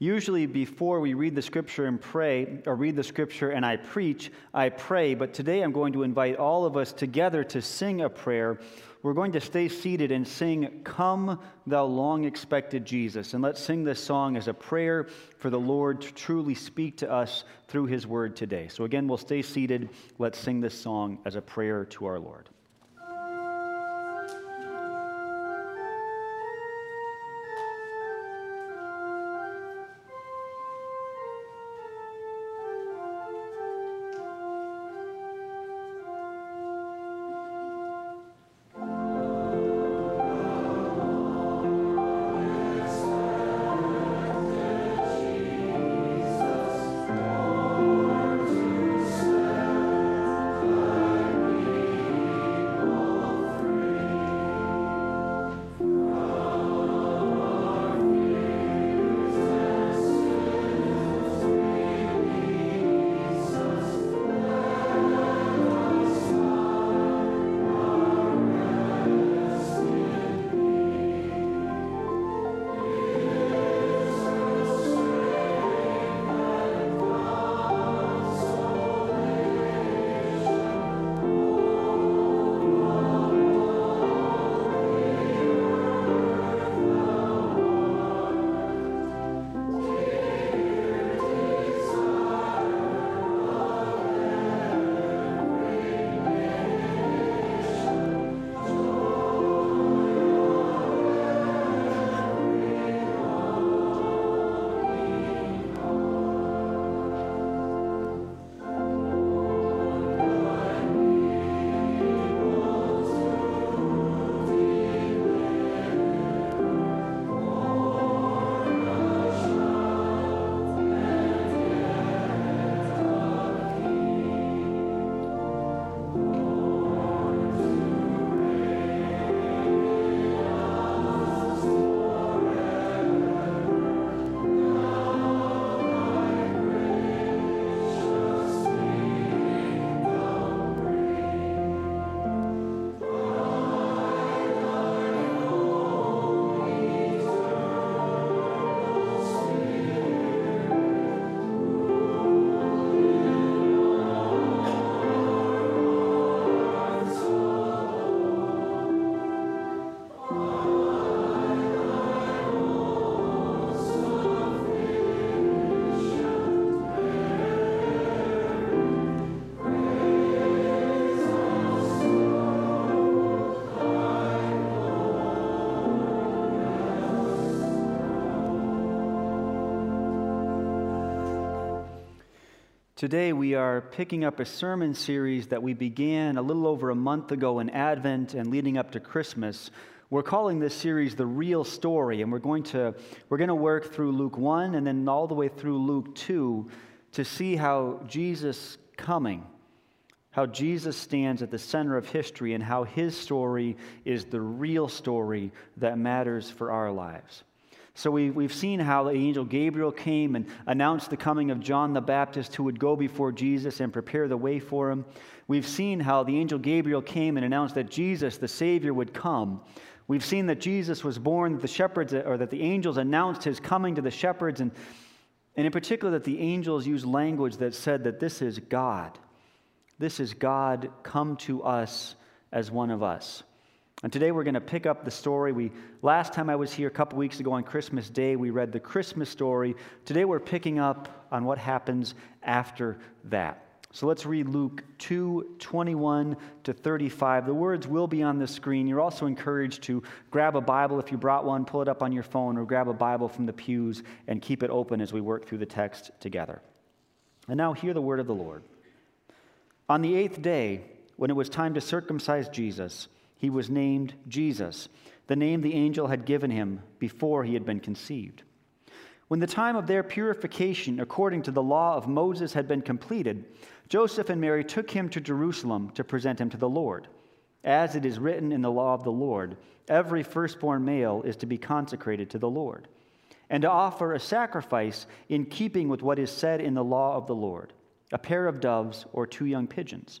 Usually, before we read the scripture and pray, or read the scripture and I preach, I pray. But today I'm going to invite all of us together to sing a prayer. We're going to stay seated and sing, Come, Thou Long Expected Jesus. And let's sing this song as a prayer for the Lord to truly speak to us through His word today. So, again, we'll stay seated. Let's sing this song as a prayer to our Lord. Today, we are picking up a sermon series that we began a little over a month ago in Advent and leading up to Christmas. We're calling this series The Real Story, and we're going to, we're going to work through Luke 1 and then all the way through Luke 2 to see how Jesus coming, how Jesus stands at the center of history, and how his story is the real story that matters for our lives. So we, we've seen how the angel Gabriel came and announced the coming of John the Baptist who would go before Jesus and prepare the way for him. We've seen how the angel Gabriel came and announced that Jesus, the Savior, would come. We've seen that Jesus was born, that the shepherds, or that the angels announced his coming to the shepherds, and, and in particular, that the angels used language that said that this is God. This is God come to us as one of us. And today we're going to pick up the story. We last time I was here a couple weeks ago on Christmas Day, we read the Christmas story. Today we're picking up on what happens after that. So let's read Luke 2 21 to 35. The words will be on the screen. You're also encouraged to grab a Bible if you brought one, pull it up on your phone, or grab a Bible from the pews and keep it open as we work through the text together. And now hear the word of the Lord. On the eighth day, when it was time to circumcise Jesus, he was named Jesus, the name the angel had given him before he had been conceived. When the time of their purification according to the law of Moses had been completed, Joseph and Mary took him to Jerusalem to present him to the Lord. As it is written in the law of the Lord, every firstborn male is to be consecrated to the Lord, and to offer a sacrifice in keeping with what is said in the law of the Lord a pair of doves or two young pigeons.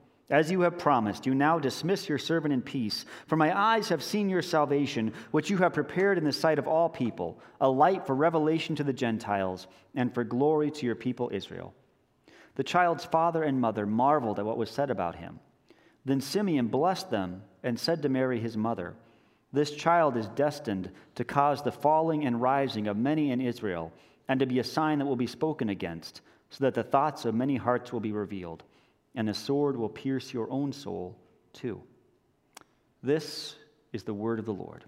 as you have promised, you now dismiss your servant in peace. For my eyes have seen your salvation, which you have prepared in the sight of all people, a light for revelation to the Gentiles, and for glory to your people Israel. The child's father and mother marveled at what was said about him. Then Simeon blessed them and said to Mary, his mother, This child is destined to cause the falling and rising of many in Israel, and to be a sign that will be spoken against, so that the thoughts of many hearts will be revealed and a sword will pierce your own soul too. This is the word of the Lord.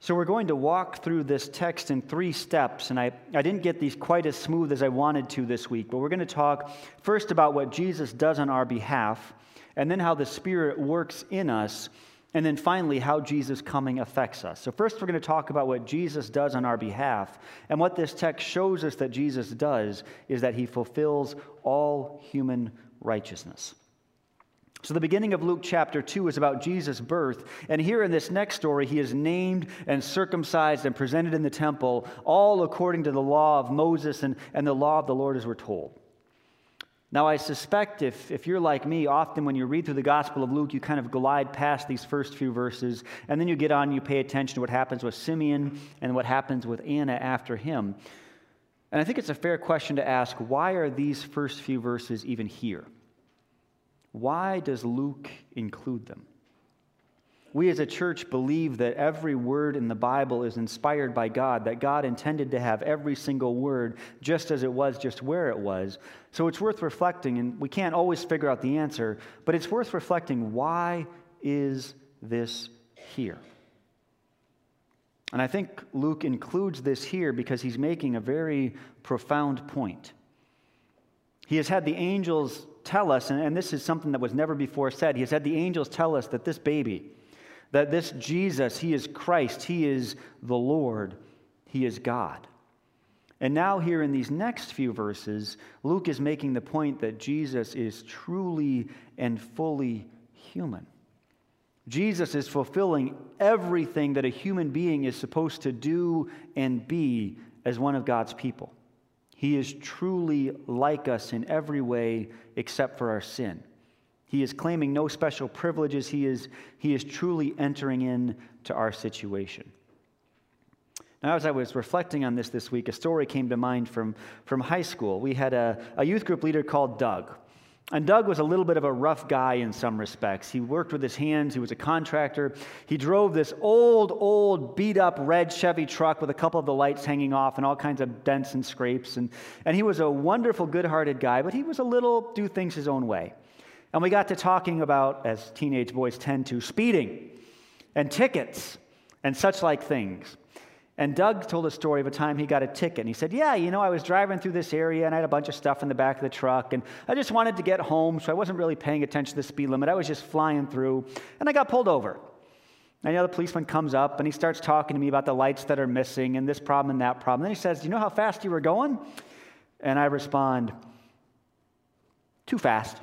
So, we're going to walk through this text in three steps, and I, I didn't get these quite as smooth as I wanted to this week, but we're going to talk first about what Jesus does on our behalf, and then how the Spirit works in us and then finally, how Jesus' coming affects us. So, first, we're going to talk about what Jesus does on our behalf. And what this text shows us that Jesus does is that he fulfills all human righteousness. So, the beginning of Luke chapter 2 is about Jesus' birth. And here in this next story, he is named and circumcised and presented in the temple, all according to the law of Moses and, and the law of the Lord, as we're told. Now, I suspect if, if you're like me, often when you read through the Gospel of Luke, you kind of glide past these first few verses, and then you get on, you pay attention to what happens with Simeon and what happens with Anna after him. And I think it's a fair question to ask why are these first few verses even here? Why does Luke include them? We as a church believe that every word in the Bible is inspired by God, that God intended to have every single word just as it was, just where it was. So it's worth reflecting, and we can't always figure out the answer, but it's worth reflecting why is this here? And I think Luke includes this here because he's making a very profound point. He has had the angels tell us, and, this is something that was never before said, he has had the angels tell us that this baby, that this Jesus, he is Christ, he is the Lord, he is God. And now, here in these next few verses, Luke is making the point that Jesus is truly and fully human. Jesus is fulfilling everything that a human being is supposed to do and be as one of God's people. He is truly like us in every way except for our sin. He is claiming no special privileges. He is, he is truly entering into our situation. Now, as I was reflecting on this this week, a story came to mind from, from high school. We had a, a youth group leader called Doug. And Doug was a little bit of a rough guy in some respects. He worked with his hands, he was a contractor. He drove this old, old, beat up red Chevy truck with a couple of the lights hanging off and all kinds of dents and scrapes. And, and he was a wonderful, good hearted guy, but he was a little do things his own way. And we got to talking about, as teenage boys tend to, speeding and tickets and such like things. And Doug told a story of a time he got a ticket. And he said, Yeah, you know, I was driving through this area and I had a bunch of stuff in the back of the truck. And I just wanted to get home, so I wasn't really paying attention to the speed limit. I was just flying through. And I got pulled over. And the other policeman comes up and he starts talking to me about the lights that are missing and this problem and that problem. Then he says, You know how fast you were going? And I respond, Too fast.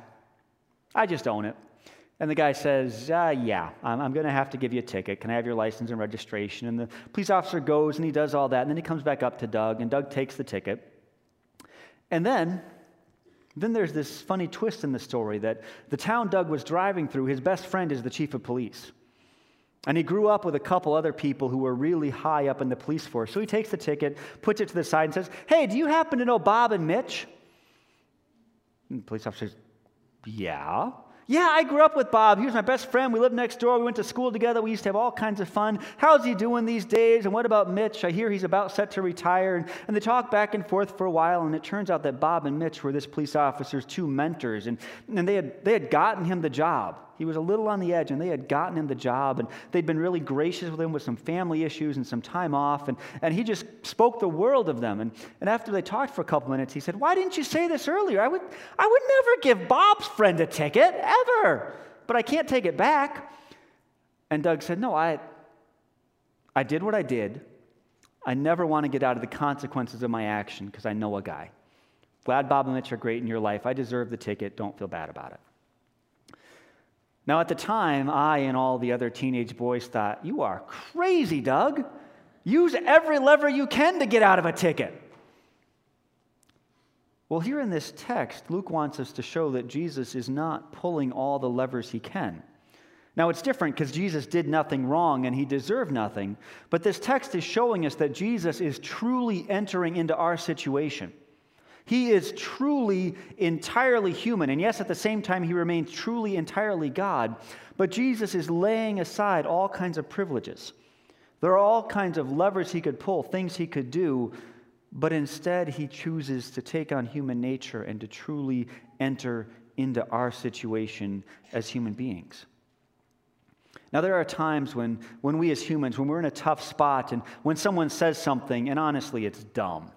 I just own it. And the guy says, uh, Yeah, I'm, I'm going to have to give you a ticket. Can I have your license and registration? And the police officer goes and he does all that. And then he comes back up to Doug, and Doug takes the ticket. And then, then there's this funny twist in the story that the town Doug was driving through, his best friend is the chief of police. And he grew up with a couple other people who were really high up in the police force. So he takes the ticket, puts it to the side, and says, Hey, do you happen to know Bob and Mitch? And the police officer says, yeah. Yeah, I grew up with Bob. He was my best friend. We lived next door. We went to school together. We used to have all kinds of fun. How's he doing these days? And what about Mitch? I hear he's about set to retire. And, they talk back and forth for a while. And it turns out that Bob and Mitch were this police officer's two mentors. And, and they, had, they had gotten him the job. He was a little on the edge, and they had gotten him the job, and they'd been really gracious with him with some family issues and some time off, and, and he just spoke the world of them. And, and after they talked for a couple minutes, he said, Why didn't you say this earlier? I would, I would never give Bob's friend a ticket, ever, but I can't take it back. And Doug said, No, I, I did what I did I never want to get out of the consequences of my action because I know a guy. Glad Bob and Mitch are great in your life. I deserve the ticket. Don't feel bad about it. Now, at the time, I and all the other teenage boys thought, You are crazy, Doug. Use every lever you can to get out of a ticket. Well, here in this text, Luke wants us to show that Jesus is not pulling all the levers he can. Now, it's different because Jesus did nothing wrong and he deserved nothing, but this text is showing us that Jesus is truly entering into our situation. He is truly entirely human. And yes, at the same time, he remains truly entirely God. But Jesus is laying aside all kinds of privileges. There are all kinds of levers he could pull, things he could do, but instead he chooses to take on human nature and to truly enter into our situation as human beings. Now, there are times when, when we as humans, when we're in a tough spot and when someone says something, and honestly, it's dumb.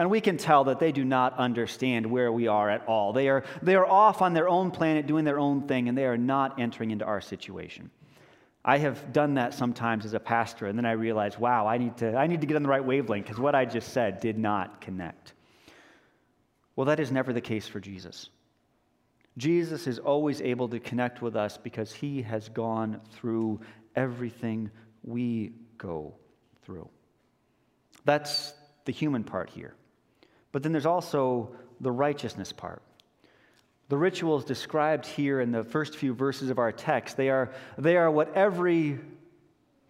And we can tell that they do not understand where we are at all. They are, they are off on their own planet doing their own thing, and they are not entering into our situation. I have done that sometimes as a pastor, and then I realize, wow, I need to, I need to get on the right wavelength because what I just said did not connect. Well, that is never the case for Jesus. Jesus is always able to connect with us because he has gone through everything we go through. That's the human part here. But then there's also the righteousness part. The rituals described here in the first few verses of our text, they are, they are what every,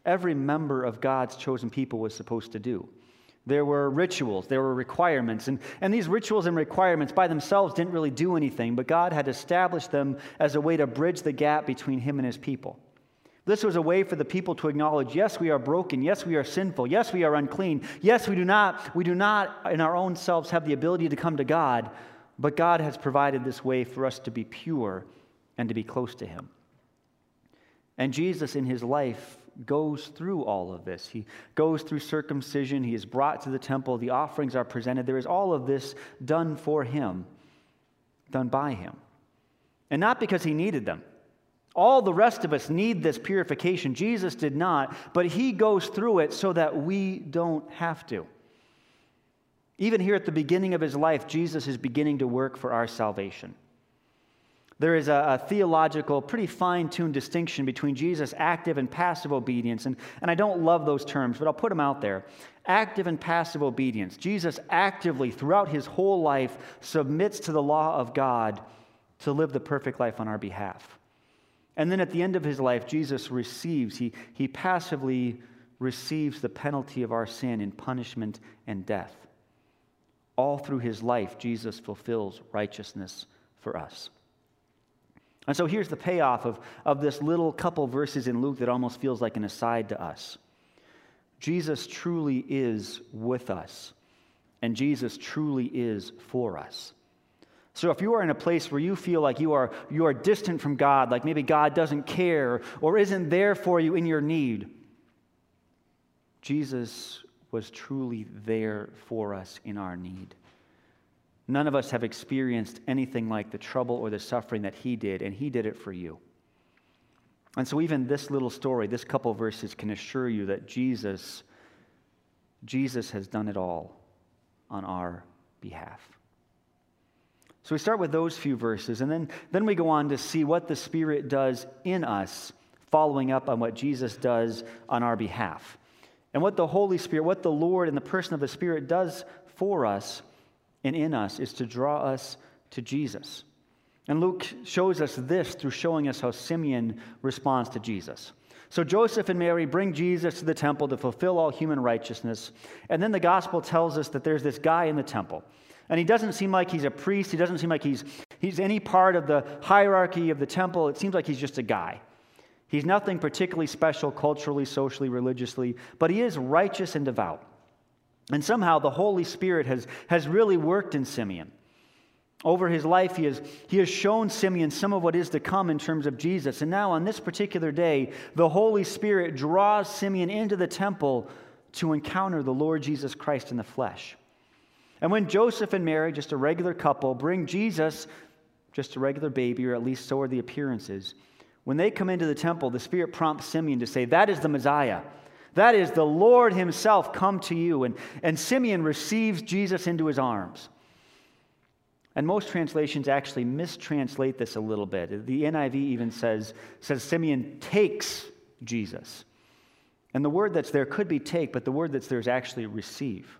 every member of God's chosen people was supposed to do. There were rituals, there were requirements, and, and these rituals and requirements by themselves didn't really do anything, but God had established them as a way to bridge the gap between Him and His people. This was a way for the people to acknowledge, yes, we are broken. Yes, we are sinful. Yes, we are unclean. Yes, we do not, we do not in our own selves have the ability to come to God, but God has provided this way for us to be pure and to be close to Him. And Jesus in His life goes through all of this. He goes through circumcision. He is brought to the temple. The offerings are presented. There is all of this done for Him, done by Him. And not because He needed them. All the rest of us need this purification. Jesus did not, but he goes through it so that we don't have to. Even here at the beginning of his life, Jesus is beginning to work for our salvation. There is a, a theological, pretty fine tuned distinction between Jesus' active and passive obedience. And, and I don't love those terms, but I'll put them out there. Active and passive obedience. Jesus actively, throughout his whole life, submits to the law of God to live the perfect life on our behalf. And then at the end of his life, Jesus receives, he, he passively receives the penalty of our sin in punishment and death. All through his life, Jesus fulfills righteousness for us. And so here's the payoff of, of this little couple verses in Luke that almost feels like an aside to us. Jesus truly is with us, and Jesus truly is for us. So if you are in a place where you feel like you are, you are distant from God, like maybe God doesn't care or isn't there for you in your need, Jesus was truly there for us in our need. None of us have experienced anything like the trouble or the suffering that he did, and he did it for you. And so even this little story, this couple verses can assure you that Jesus Jesus has done it all on our behalf. So we start with those few verses, and then, then we go on to see what the Spirit does in us, following up on what Jesus does on our behalf. And what the Holy Spirit, what the Lord and the person of the Spirit does for us and in us is to draw us to Jesus. And Luke shows us this through showing us how Simeon responds to Jesus. So Joseph and Mary bring Jesus to the temple to fulfill all human righteousness. And then the gospel tells us that there's this guy in the temple. And he doesn't seem like he's a priest. He doesn't seem like he's, he's any part of the hierarchy of the temple. It seems like he's just a guy. He's nothing particularly special culturally, socially, religiously, but he is righteous and devout. And somehow the Holy Spirit has, has really worked in Simeon. Over his life, he has, he has shown Simeon some of what is to come in terms of Jesus. And now, on this particular day, the Holy Spirit draws Simeon into the temple to encounter the Lord Jesus Christ in the flesh. And when Joseph and Mary, just a regular couple, bring Jesus, just a regular baby, or at least so are the appearances, when they come into the temple, the Spirit prompts Simeon to say, That is the Messiah. That is, the Lord Himself come to you. And, and Simeon receives Jesus into his arms. And most translations actually mistranslate this a little bit. The NIV even says, says Simeon takes Jesus. And the word that's there could be take, but the word that's there is actually receive.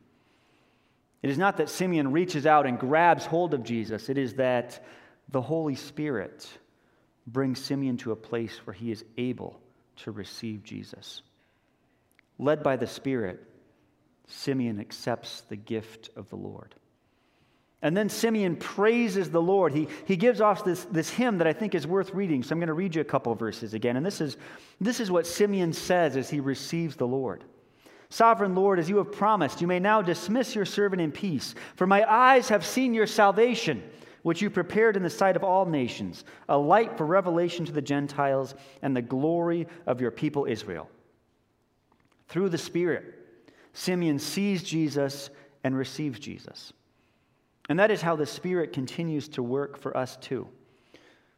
It is not that Simeon reaches out and grabs hold of Jesus, it is that the Holy Spirit brings Simeon to a place where he is able to receive Jesus. Led by the Spirit, Simeon accepts the gift of the Lord. And then Simeon praises the Lord. He, he gives off this, this hymn that I think is worth reading. So I'm going to read you a couple verses again. And this is, this is what Simeon says as he receives the Lord. Sovereign Lord, as you have promised, you may now dismiss your servant in peace. For my eyes have seen your salvation, which you prepared in the sight of all nations, a light for revelation to the Gentiles and the glory of your people Israel. Through the Spirit, Simeon sees Jesus and receives Jesus. And that is how the Spirit continues to work for us too.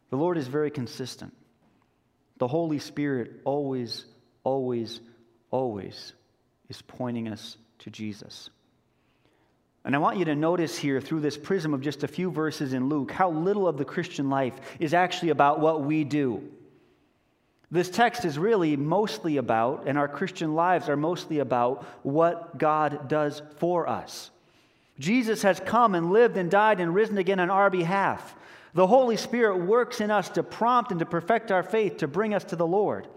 The Lord is very consistent. The Holy Spirit always, always, always is pointing us to Jesus. And I want you to notice here, through this prism of just a few verses in Luke, how little of the Christian life is actually about what we do. This text is really mostly about, and our Christian lives are mostly about, what God does for us. Jesus has come and lived and died and risen again on our behalf. The Holy Spirit works in us to prompt and to perfect our faith to bring us to the Lord.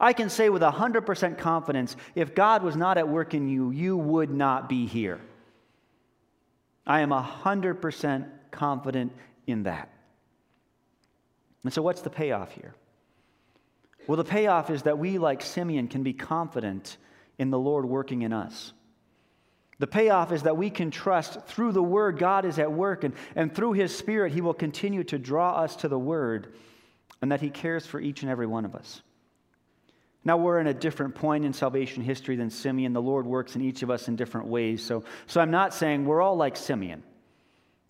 I can say with 100% confidence if God was not at work in you, you would not be here. I am 100% confident in that. And so, what's the payoff here? Well, the payoff is that we, like Simeon, can be confident in the Lord working in us. The payoff is that we can trust through the Word God is at work, and, and through His Spirit, He will continue to draw us to the Word, and that He cares for each and every one of us. Now, we're in a different point in salvation history than Simeon. The Lord works in each of us in different ways. So, so I'm not saying we're all like Simeon.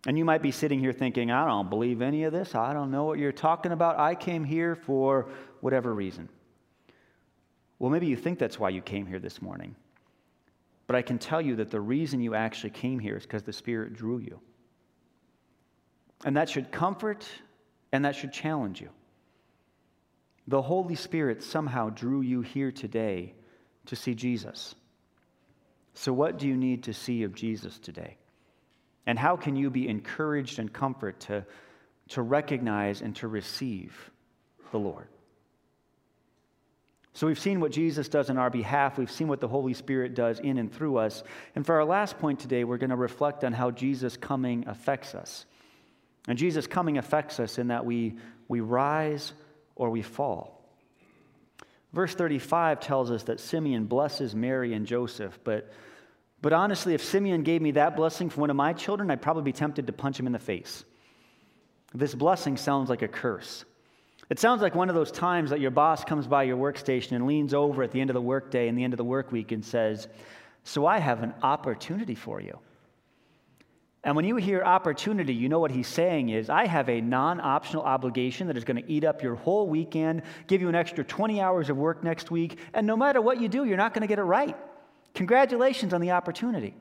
And you might be sitting here thinking, I don't believe any of this. I don't know what you're talking about. I came here for whatever reason. Well, maybe you think that's why you came here this morning. But I can tell you that the reason you actually came here is because the Spirit drew you. And that should comfort and that should challenge you. The Holy Spirit somehow drew you here today to see Jesus. So, what do you need to see of Jesus today? And how can you be encouraged and comfort to, to recognize and to receive the Lord? So we've seen what Jesus does in our behalf. We've seen what the Holy Spirit does in and through us. And for our last point today, we're going to reflect on how Jesus' coming affects us. And Jesus' coming affects us in that we, we rise or we fall. Verse 35 tells us that Simeon blesses Mary and Joseph, but, but honestly, if Simeon gave me that blessing for one of my children, I'd probably be tempted to punch him in the face. This blessing sounds like a curse. It sounds like one of those times that your boss comes by your workstation and leans over at the end of the workday and the end of the work week and says, So I have an opportunity for you. And when you hear opportunity, you know what he's saying is, I have a non optional obligation that is going to eat up your whole weekend, give you an extra 20 hours of work next week, and no matter what you do, you're not going to get it right. Congratulations on the opportunity.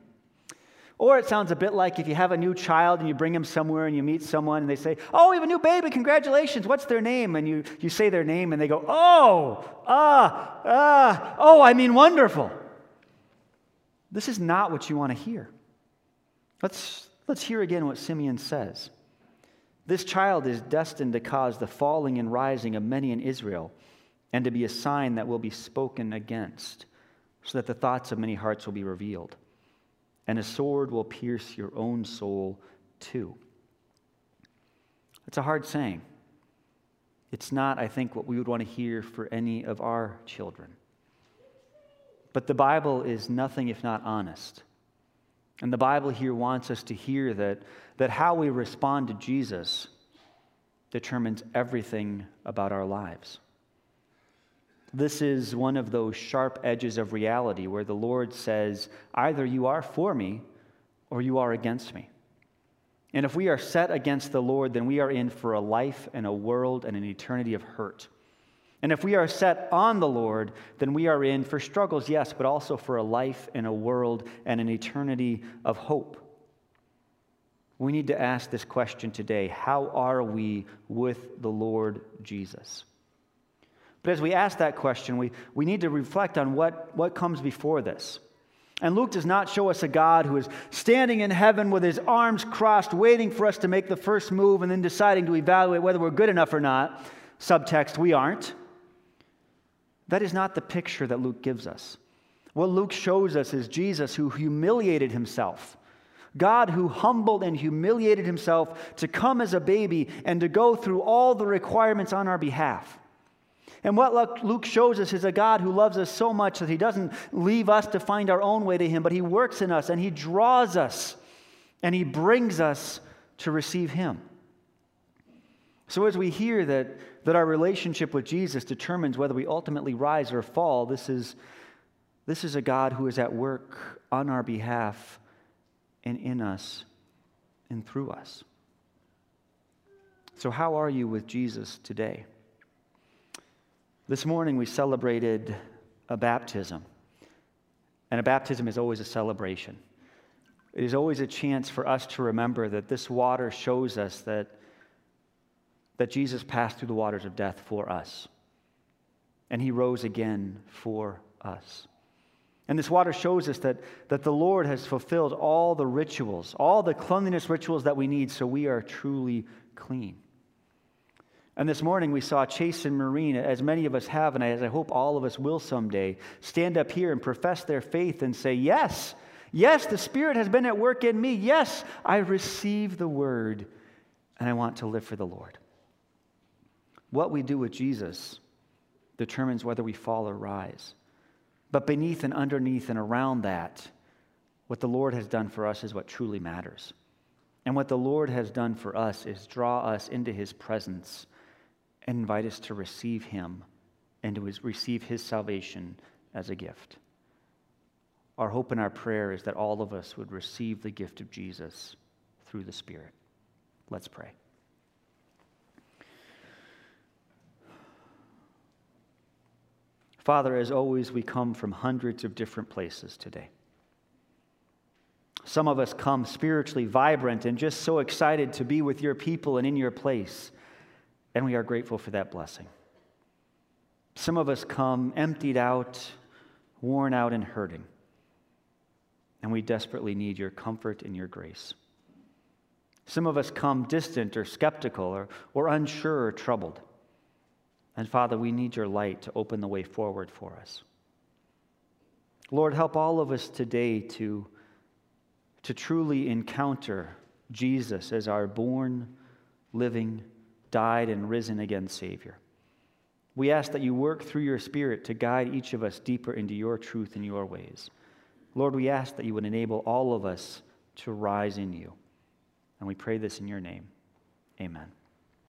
Or it sounds a bit like if you have a new child and you bring them somewhere and you meet someone and they say, Oh, we have a new baby, congratulations, what's their name? And you, you say their name and they go, Oh, ah, ah, oh, I mean, wonderful. This is not what you want to hear. Let's, let's hear again what Simeon says. This child is destined to cause the falling and rising of many in Israel and to be a sign that will be spoken against, so that the thoughts of many hearts will be revealed and a sword will pierce your own soul too. It's a hard saying. It's not, I think, what we would want to hear for any of our children. But the Bible is nothing if not honest. And the Bible here wants us to hear that, that how we respond to Jesus determines everything about our lives. This is one of those sharp edges of reality where the Lord says, either you are for me or you are against me. And if we are set against the Lord, then we are in for a life and a world and an eternity of hurt. And if we are set on the Lord, then we are in for struggles, yes, but also for a life and a world and an eternity of hope. We need to ask this question today How are we with the Lord Jesus? But as we ask that question, we, we need to reflect on what, what comes before this. And Luke does not show us a God who is standing in heaven with his arms crossed, waiting for us to make the first move and then deciding to evaluate whether we're good enough or not. Subtext, we aren't. That is not the picture that Luke gives us. What Luke shows us is Jesus who humiliated himself. God who humbled and humiliated himself to come as a baby and to go through all the requirements on our behalf. And what Luke shows us is a God who loves us so much that he doesn't leave us to find our own way to him, but he works in us and he draws us and he brings us to receive him. So, as we hear that, that our relationship with Jesus determines whether we ultimately rise or fall, this is, this is a God who is at work on our behalf and in us and through us. So, how are you with Jesus today? This morning we celebrated a baptism. And a baptism is always a celebration. It is always a chance for us to remember that this water shows us that, that Jesus passed through the waters of death for us. And he rose again for us. And this water shows us that, that the Lord has fulfilled all the rituals, all the cleanliness rituals that we need so we are truly clean. And this morning we saw Chase and Marine, as many of us have, and as I hope all of us will someday, stand up here and profess their faith and say, Yes, yes, the Spirit has been at work in me. Yes, I receive the word and I want to live for the Lord. What we do with Jesus determines whether we fall or rise. But beneath and underneath and around that, what the Lord has done for us is what truly matters. And what the Lord has done for us is draw us into his presence and invite us to receive Him and to receive His salvation as a gift. Our hope and our prayer is that all of us would receive the gift of Jesus through the Spirit. Let's pray. Father, as always, we come from hundreds of different places today. Some of us come spiritually vibrant and just so excited to be with your people and in your place and we are grateful for that blessing. Some of us come emptied out, worn out, and hurting, and we desperately need your comfort and your grace. Some of us come distant or skeptical or, or unsure or troubled. And Father, we need your light to open the way forward for us. Lord, help all of us today to, to truly encounter Jesus as our born, living, died, and risen again Savior. We ask that you work through your Spirit to guide each of us deeper into your truth and your ways. Lord, we ask that you would enable all of us to rise in you. And we pray this in your name. Amen.